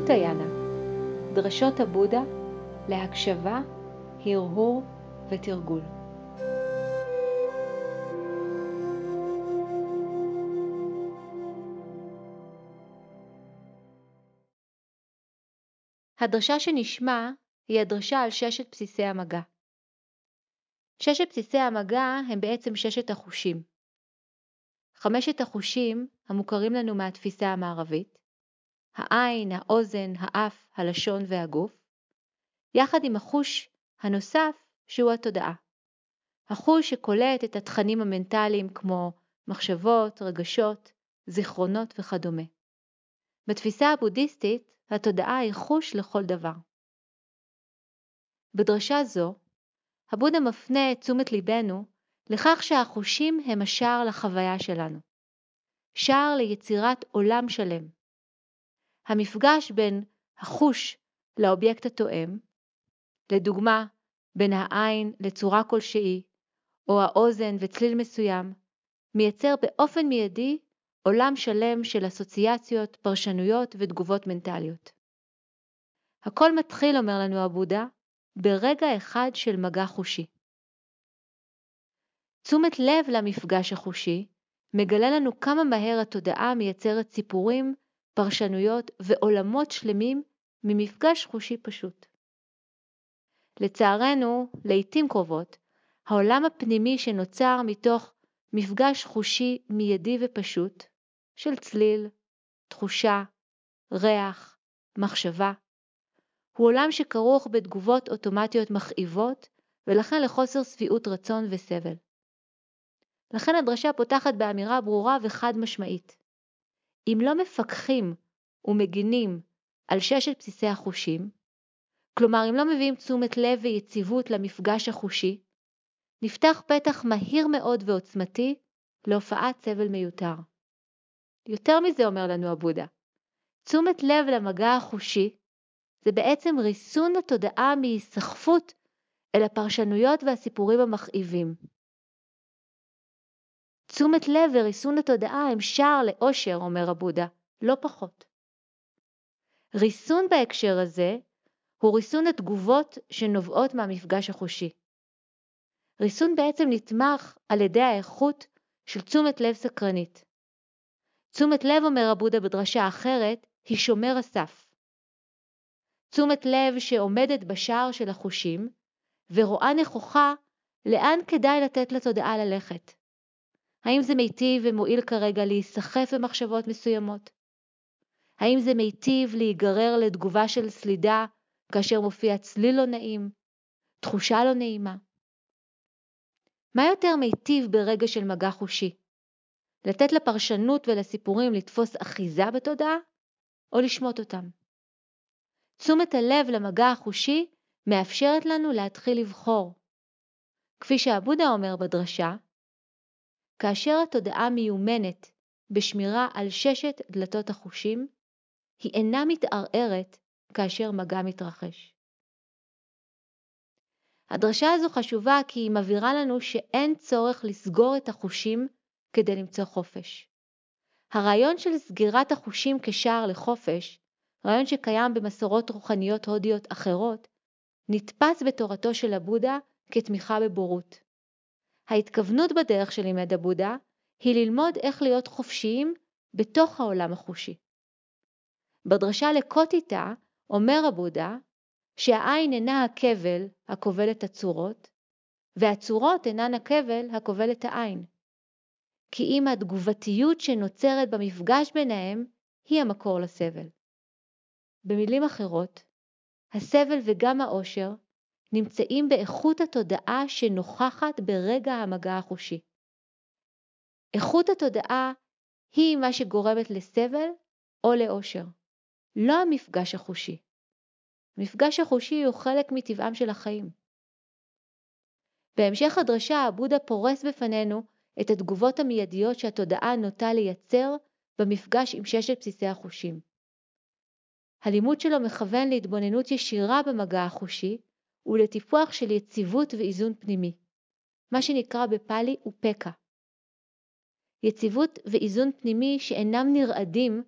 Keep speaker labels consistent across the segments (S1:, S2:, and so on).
S1: סוטיינה, דרשות הבודה להקשבה, הרהור ותרגול. הדרשה שנשמע היא הדרשה על ששת בסיסי המגע. ששת בסיסי המגע הם בעצם ששת החושים. חמשת החושים המוכרים לנו מהתפיסה המערבית, העין, האוזן, האף, הלשון והגוף, יחד עם החוש הנוסף שהוא התודעה. החוש שקולט את התכנים המנטליים כמו מחשבות, רגשות, זיכרונות וכדומה. בתפיסה הבודהיסטית, התודעה היא חוש לכל דבר. בדרשה זו, הבודה מפנה את תשומת ליבנו לכך שהחושים הם השער לחוויה שלנו, שער ליצירת עולם שלם. המפגש בין החוש לאובייקט התואם, לדוגמה, בין העין לצורה כלשהי, או האוזן וצליל מסוים, מייצר באופן מיידי עולם שלם של אסוציאציות, פרשנויות ותגובות מנטליות. הכל מתחיל, אומר לנו הבודה, ברגע אחד של מגע חושי. תשומת לב למפגש החושי מגלה לנו כמה מהר התודעה מייצרת סיפורים, פרשנויות ועולמות שלמים ממפגש חושי פשוט. לצערנו, לעתים קרובות, העולם הפנימי שנוצר מתוך מפגש חושי מיידי ופשוט של צליל, תחושה, ריח, מחשבה, הוא עולם שכרוך בתגובות אוטומטיות מכאיבות ולכן לחוסר שביעות רצון וסבל. לכן הדרשה פותחת באמירה ברורה וחד משמעית. אם לא מפקחים ומגינים על ששת בסיסי החושים, כלומר אם לא מביאים תשומת לב ויציבות למפגש החושי, נפתח פתח מהיר מאוד ועוצמתי להופעת סבל מיותר. יותר מזה אומר לנו הבודה, תשומת לב למגע החושי זה בעצם ריסון התודעה מהיסחפות אל הפרשנויות והסיפורים המכאיבים. תשומת לב וריסון התודעה הם שער לאושר, אומר הבודה, לא פחות. ריסון בהקשר הזה הוא ריסון התגובות שנובעות מהמפגש החושי. ריסון בעצם נתמך על ידי האיכות של תשומת לב סקרנית. תשומת לב, אומר הבודה בדרשה אחרת, היא שומר הסף. תשומת לב שעומדת בשער של החושים ורואה נכוחה לאן כדאי לתת לתודעה ללכת. האם זה מיטיב ומועיל כרגע להיסחף במחשבות מסוימות? האם זה מיטיב להיגרר לתגובה של סלידה כאשר מופיע צליל לא נעים, תחושה לא נעימה? מה יותר מיטיב ברגע של מגע חושי? לתת לפרשנות ולסיפורים לתפוס אחיזה בתודעה, או לשמוט אותם? תשומת הלב למגע החושי מאפשרת לנו להתחיל לבחור. כפי שעבודה אומר בדרשה, כאשר התודעה מיומנת בשמירה על ששת דלתות החושים, היא אינה מתערערת כאשר מגע מתרחש. הדרשה הזו חשובה כי היא מבהירה לנו שאין צורך לסגור את החושים כדי למצוא חופש. הרעיון של סגירת החושים כשער לחופש רעיון שקיים במסורות רוחניות הודיות אחרות, נתפס בתורתו של הבודה כתמיכה בבורות. ההתכוונות בדרך שלימד הבודה היא ללמוד איך להיות חופשיים בתוך העולם החושי. בדרשה לקוטיטה אומר הבודה שהעין אינה הכבל הכובל את הצורות, והצורות אינן הכבל הכובל את העין. כי אם התגובתיות שנוצרת במפגש ביניהם היא המקור לסבל. במילים אחרות, הסבל וגם האושר נמצאים באיכות התודעה שנוכחת ברגע המגע החושי. איכות התודעה היא מה שגורמת לסבל או לאושר, לא המפגש החושי. המפגש החושי הוא חלק מטבעם של החיים. בהמשך הדרשה הבודה פורס בפנינו את התגובות המיידיות שהתודעה נוטה לייצר במפגש עם ששת בסיסי החושים. הלימוד שלו מכוון להתבוננות ישירה במגע החושי ולטיפוח של יציבות ואיזון פנימי, מה שנקרא בפאלי ופקה. יציבות ואיזון פנימי שאינם נרעדים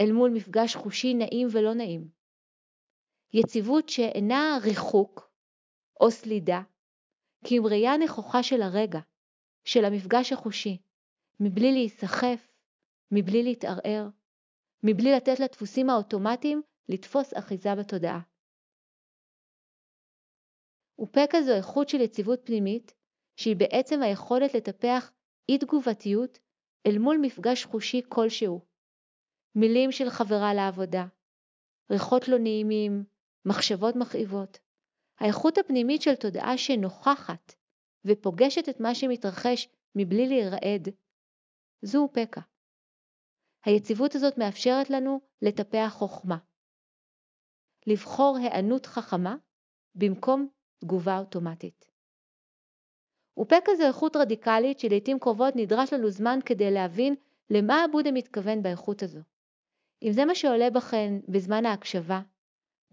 S1: אל מול מפגש חושי נעים ולא נעים. יציבות שאינה ריחוק או סלידה, כי עם ראייה נכוחה של הרגע, של המפגש החושי, מבלי להיסחף, מבלי להתערער, מבלי לתת לדפוסים האוטומטיים לתפוס אחיזה בתודעה. ופקע זו איכות של יציבות פנימית, שהיא בעצם היכולת לטפח אי תגובתיות אל מול מפגש חושי כלשהו. מילים של חברה לעבודה, ריחות לא נעימים, מחשבות מכאיבות. האיכות הפנימית של תודעה שנוכחת ופוגשת את מה שמתרחש מבלי להירעד, זו פקע. היציבות הזאת מאפשרת לנו לטפח חוכמה. לבחור היענות חכמה במקום תגובה אוטומטית. ופקע זו איכות רדיקלית שלעיתים קרובות נדרש לנו זמן כדי להבין למה הבודה מתכוון באיכות הזו. אם זה מה שעולה בכן בזמן ההקשבה,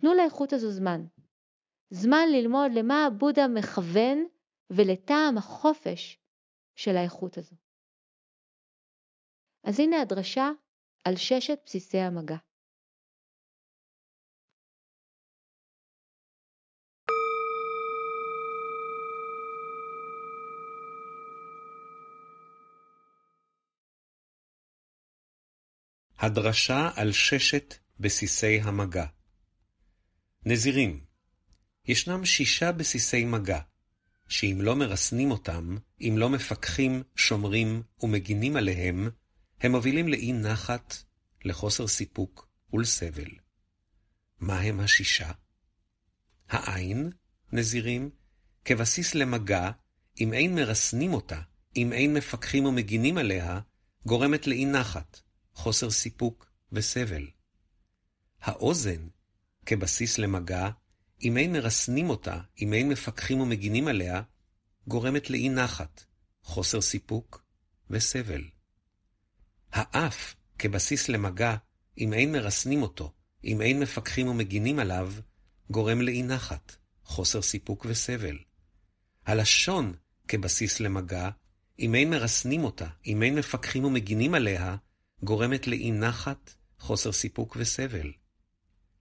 S1: תנו לאיכות הזו זמן. זמן ללמוד למה הבודה מכוון ולטעם החופש של האיכות הזו. אז הנה הדרשה על ששת בסיסי המגע.
S2: הדרשה על ששת בסיסי המגע נזירים, ישנם שישה בסיסי מגע, שאם לא מרסנים אותם, אם לא מפקחים, שומרים ומגינים עליהם, הם מובילים לאי נחת, לחוסר סיפוק ולסבל. מה הם השישה? העין, נזירים, כבסיס למגע, אם אין מרסנים אותה, אם אין מפקחים ומגינים עליה, גורמת לאי נחת, חוסר סיפוק וסבל. האוזן, כבסיס למגע, אם אין מרסנים אותה, אם אין מפקחים ומגינים עליה, גורמת לאי נחת, חוסר סיפוק וסבל. האף, כבסיס למגע, אם אין מרסנים אותו, אם אין מפקחים ומגינים עליו, גורם לאי נחת, חוסר סיפוק וסבל. הלשון, כבסיס למגע, אם אין מרסנים אותה, אם אין מפקחים ומגינים עליה, גורמת לאי נחת, חוסר סיפוק וסבל.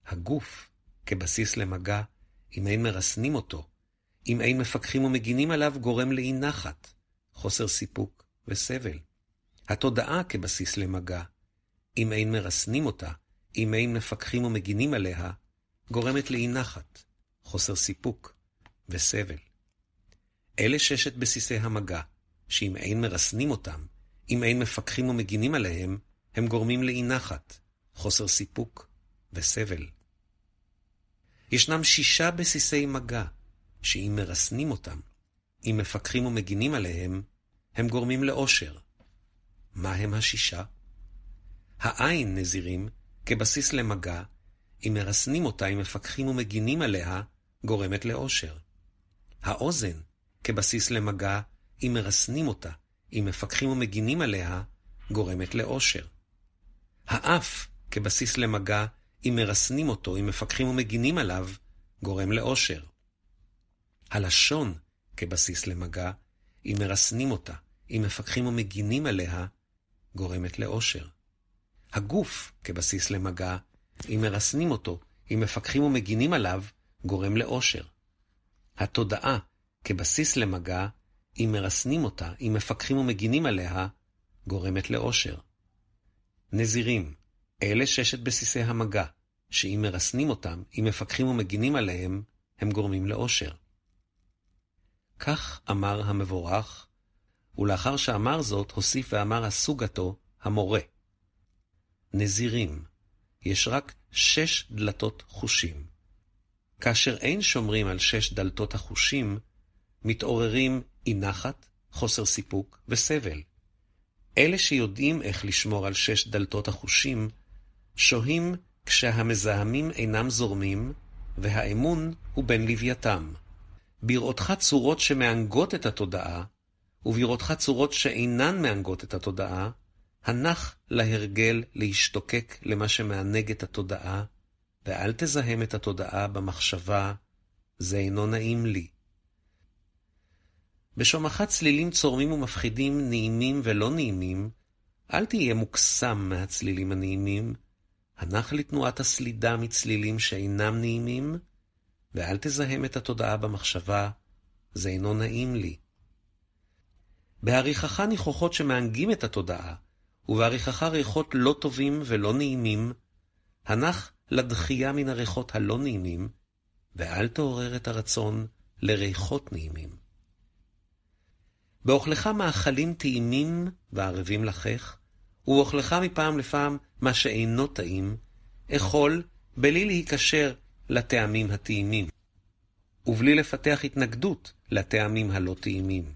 S2: הגוף, כבסיס למגע, אם אין מרסנים אותו, אם אין מפקחים ומגינים עליו, גורם לאי נחת, חוסר סיפוק וסבל. התודעה כבסיס למגע, אם אין מרסנים אותה, אם אין מפקחים ומגינים עליה, גורמת לאי נחת, חוסר סיפוק וסבל. אלה ששת בסיסי המגע, שאם אין מרסנים אותם, אם אין מפקחים ומגינים עליהם, הם גורמים לאי נחת, חוסר סיפוק וסבל. ישנם שישה בסיסי מגע, שאם מרסנים אותם, אם מפקחים ומגינים עליהם, הם גורמים לאושר. מה הם השישה? העין, נזירים, כבסיס למגע, אם מרסנים אותה, אם מפקחים ומגינים עליה, גורמת לאושר. האוזן, כבסיס למגע, אם מרסנים אותה, אם מפקחים ומגינים עליה, גורמת לאושר. האף, כבסיס למגע, אם מרסנים אותו, אם מפקחים ומגינים עליו, גורם לאושר. הלשון, כבסיס למגע, אם מרסנים אותה, אם מפקחים ומגינים עליה, גורמת לאושר. הגוף, כבסיס למגע, אם מרסנים אותו, אם מפקחים ומגינים עליו, גורם לאושר. התודעה, כבסיס למגע, אם מרסנים אותה, אם מפקחים ומגינים עליה, גורמת לאושר. נזירים, אלה ששת בסיסי המגע, שאם מרסנים אותם, אם מפקחים ומגינים עליהם, הם גורמים לאושר. כך אמר המבורך, ולאחר שאמר זאת, הוסיף ואמר הסוגתו, המורה. נזירים, יש רק שש דלתות חושים. כאשר אין שומרים על שש דלתות החושים, מתעוררים אי נחת, חוסר סיפוק וסבל. אלה שיודעים איך לשמור על שש דלתות החושים, שוהים כשהמזהמים אינם זורמים, והאמון הוא בין לווייתם. בראותך צורות שמענגות את התודעה, ובראותך צורות שאינן מענגות את התודעה, הנח להרגל להשתוקק למה שמענג את התודעה, ואל תזהם את התודעה במחשבה, זה אינו נעים לי. בשומך צלילים צורמים ומפחידים, נעימים ולא נעימים, אל תהיה מוקסם מהצלילים הנעימים, הנח לתנועת הסלידה מצלילים שאינם נעימים, ואל תזהם את התודעה במחשבה, זה אינו נעים לי. בעריכך ניחוחות שמענגים את התודעה, ובעריכך ריחות לא טובים ולא נעימים, הנח לדחייה מן הריחות הלא נעימים, ואל תעורר את הרצון לריחות נעימים. באוכלך מאכלים טעימים וערבים לחך, ובאוכלך מפעם לפעם מה שאינו טעים, אכול בלי להיקשר לטעמים הטעימים, ובלי לפתח התנגדות לטעמים הלא טעימים.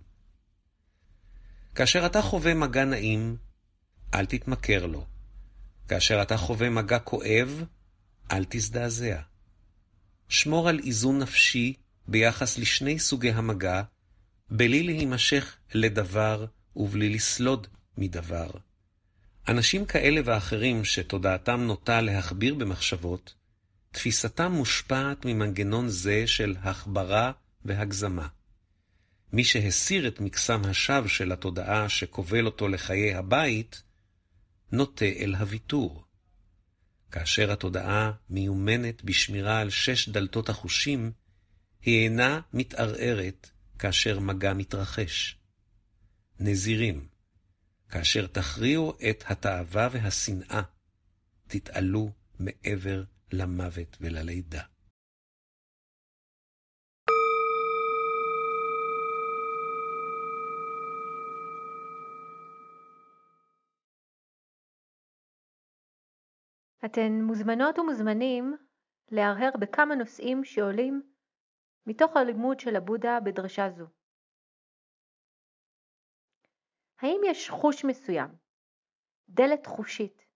S2: כאשר אתה חווה מגע נעים, אל תתמכר לו. כאשר אתה חווה מגע כואב, אל תזדעזע. שמור על איזון נפשי ביחס לשני סוגי המגע, בלי להימשך לדבר ובלי לסלוד מדבר. אנשים כאלה ואחרים שתודעתם נוטה להכביר במחשבות, תפיסתם מושפעת ממנגנון זה של הכברה והגזמה. מי שהסיר את מקסם השווא של התודעה שכובל אותו לחיי הבית, נוטה אל הוויתור. כאשר התודעה מיומנת בשמירה על שש דלתות החושים, היא אינה מתערערת כאשר מגע מתרחש. נזירים, כאשר תכריעו את התאווה והשנאה, תתעלו מעבר למוות וללידה.
S1: אתן מוזמנות ומוזמנים להרהר בכמה נושאים שעולים מתוך הלימוד של הבודה בדרשה זו. האם יש חוש מסוים, דלת חושית,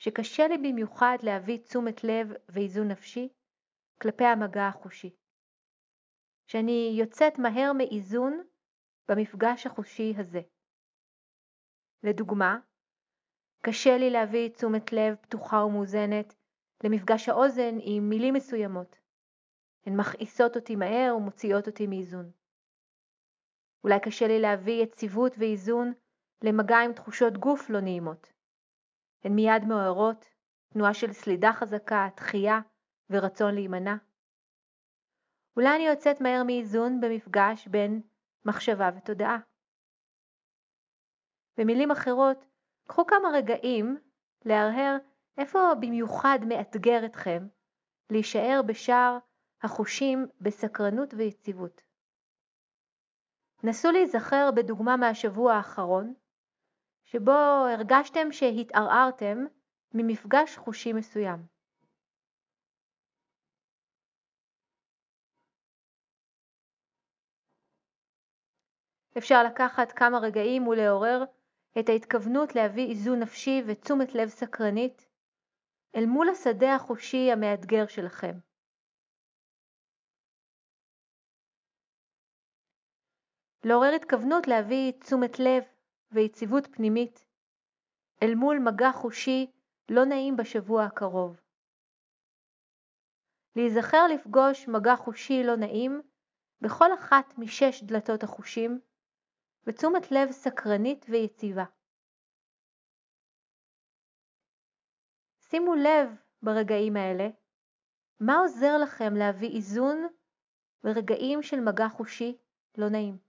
S1: שקשה לי במיוחד להביא תשומת לב ואיזון נפשי כלפי המגע החושי? שאני יוצאת מהר מאיזון במפגש החושי הזה. לדוגמה, קשה לי להביא תשומת לב פתוחה ומאוזנת למפגש האוזן עם מילים מסוימות. הן מכעיסות אותי מהר ומוציאות אותי מאיזון. אולי קשה לי להביא יציבות ואיזון למגע עם תחושות גוף לא נעימות. הן מיד מעוררות, תנועה של סלידה חזקה, דחייה ורצון להימנע. אולי אני יוצאת מהר מאיזון במפגש בין מחשבה ותודעה. במילים אחרות, קחו כמה רגעים להרהר איפה במיוחד מאתגר אתכם להישאר בשער החושים בסקרנות ויציבות. נסו להיזכר בדוגמה מהשבוע האחרון, שבו הרגשתם שהתערערתם ממפגש חושי מסוים. אפשר לקחת כמה רגעים ולעורר את ההתכוונות להביא איזון נפשי ותשומת לב סקרנית אל מול השדה החושי המאתגר שלכם. לעורר התכוונות להביא תשומת לב ויציבות פנימית אל מול מגע חושי לא נעים בשבוע הקרוב. להיזכר לפגוש מגע חושי לא נעים בכל אחת משש דלתות החושים ותשומת לב סקרנית ויציבה. שימו לב ברגעים האלה מה עוזר לכם להביא איזון ברגעים של מגע חושי לא נעים.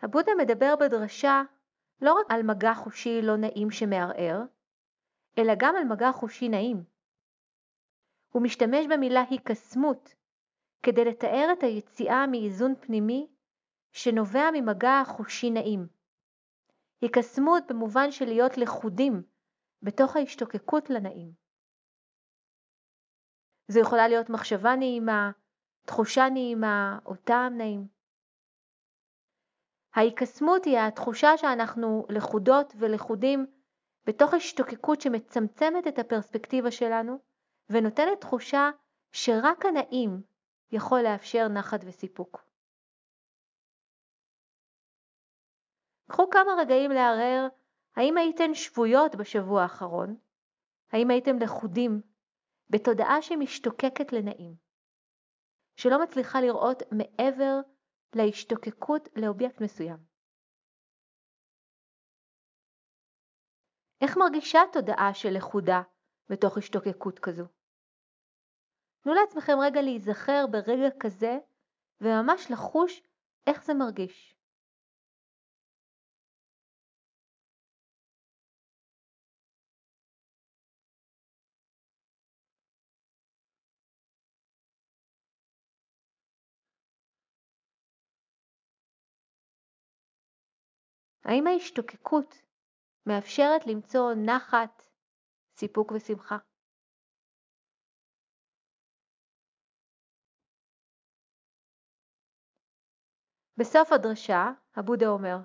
S1: הבודה מדבר בדרשה לא רק על מגע חושי לא נעים שמערער, אלא גם על מגע חושי נעים. הוא משתמש במילה היקסמות כדי לתאר את היציאה מאיזון פנימי שנובע ממגע חושי נעים. היקסמות במובן של להיות לכודים בתוך ההשתוקקות לנעים. זו יכולה להיות מחשבה נעימה, תחושה נעימה או טעם נעים. ההיקסמות היא התחושה שאנחנו לכודות ולכודים בתוך השתוקקות שמצמצמת את הפרספקטיבה שלנו ונותנת תחושה שרק הנעים יכול לאפשר נחת וסיפוק. קחו כמה רגעים לערער האם הייתן שבויות בשבוע האחרון, האם הייתם לכודים בתודעה שמשתוקקת לנעים, שלא מצליחה לראות מעבר להשתוקקות לאובייקט מסוים. איך מרגישה תודעה של לכודה בתוך השתוקקות כזו? תנו לעצמכם רגע להיזכר ברגע כזה וממש לחוש איך זה מרגיש. האם ההשתוקקות מאפשרת למצוא נחת, סיפוק ושמחה? בסוף הדרשה, הבודה אומר,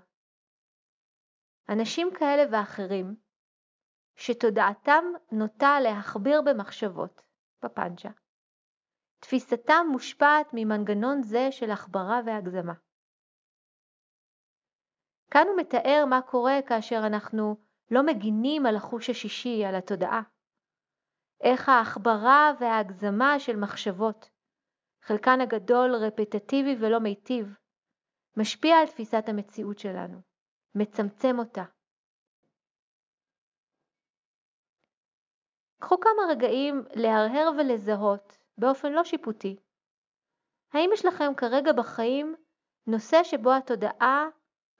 S1: אנשים כאלה ואחרים, שתודעתם נוטה להכביר במחשבות, בפנצ'ה, תפיסתם מושפעת ממנגנון זה של החברה והגזמה. כאן הוא מתאר מה קורה כאשר אנחנו לא מגינים על החוש השישי, על התודעה. איך ההחברה וההגזמה של מחשבות, חלקן הגדול רפטטיבי ולא מיטיב, משפיע על תפיסת המציאות שלנו, מצמצם אותה. קחו כמה רגעים להרהר ולזהות, באופן לא שיפוטי, האם יש לכם כרגע בחיים נושא שבו התודעה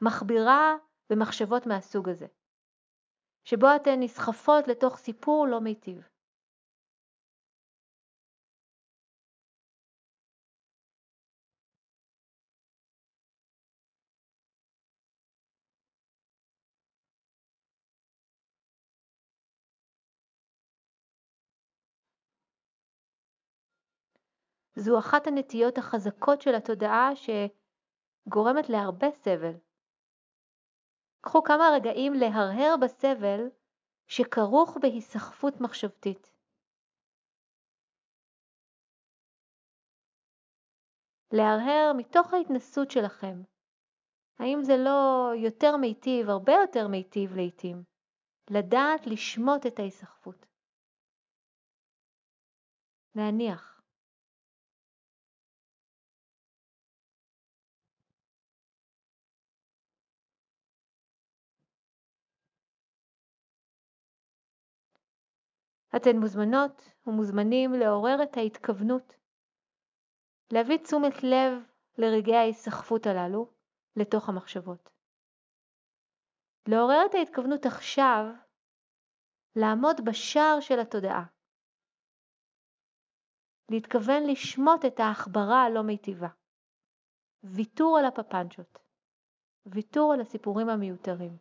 S1: מחבירה במחשבות מהסוג הזה, שבו אתן נסחפות לתוך סיפור לא מיטיב. זו אחת הנטיות החזקות של התודעה שגורמת להרבה סבל. קחו כמה רגעים להרהר בסבל שכרוך בהיסחפות מחשבתית. להרהר מתוך ההתנסות שלכם. האם זה לא יותר מיטיב, הרבה יותר מיטיב לעתים, לדעת לשמוט את ההיסחפות. להניח. אתן מוזמנות ומוזמנים לעורר את ההתכוונות, להביא תשומת לב לרגעי ההיסחפות הללו לתוך המחשבות. לעורר את ההתכוונות עכשיו לעמוד בשער של התודעה. להתכוון לשמוט את העכברה הלא מיטיבה. ויתור על הפפנצ'ות. ויתור על הסיפורים המיותרים.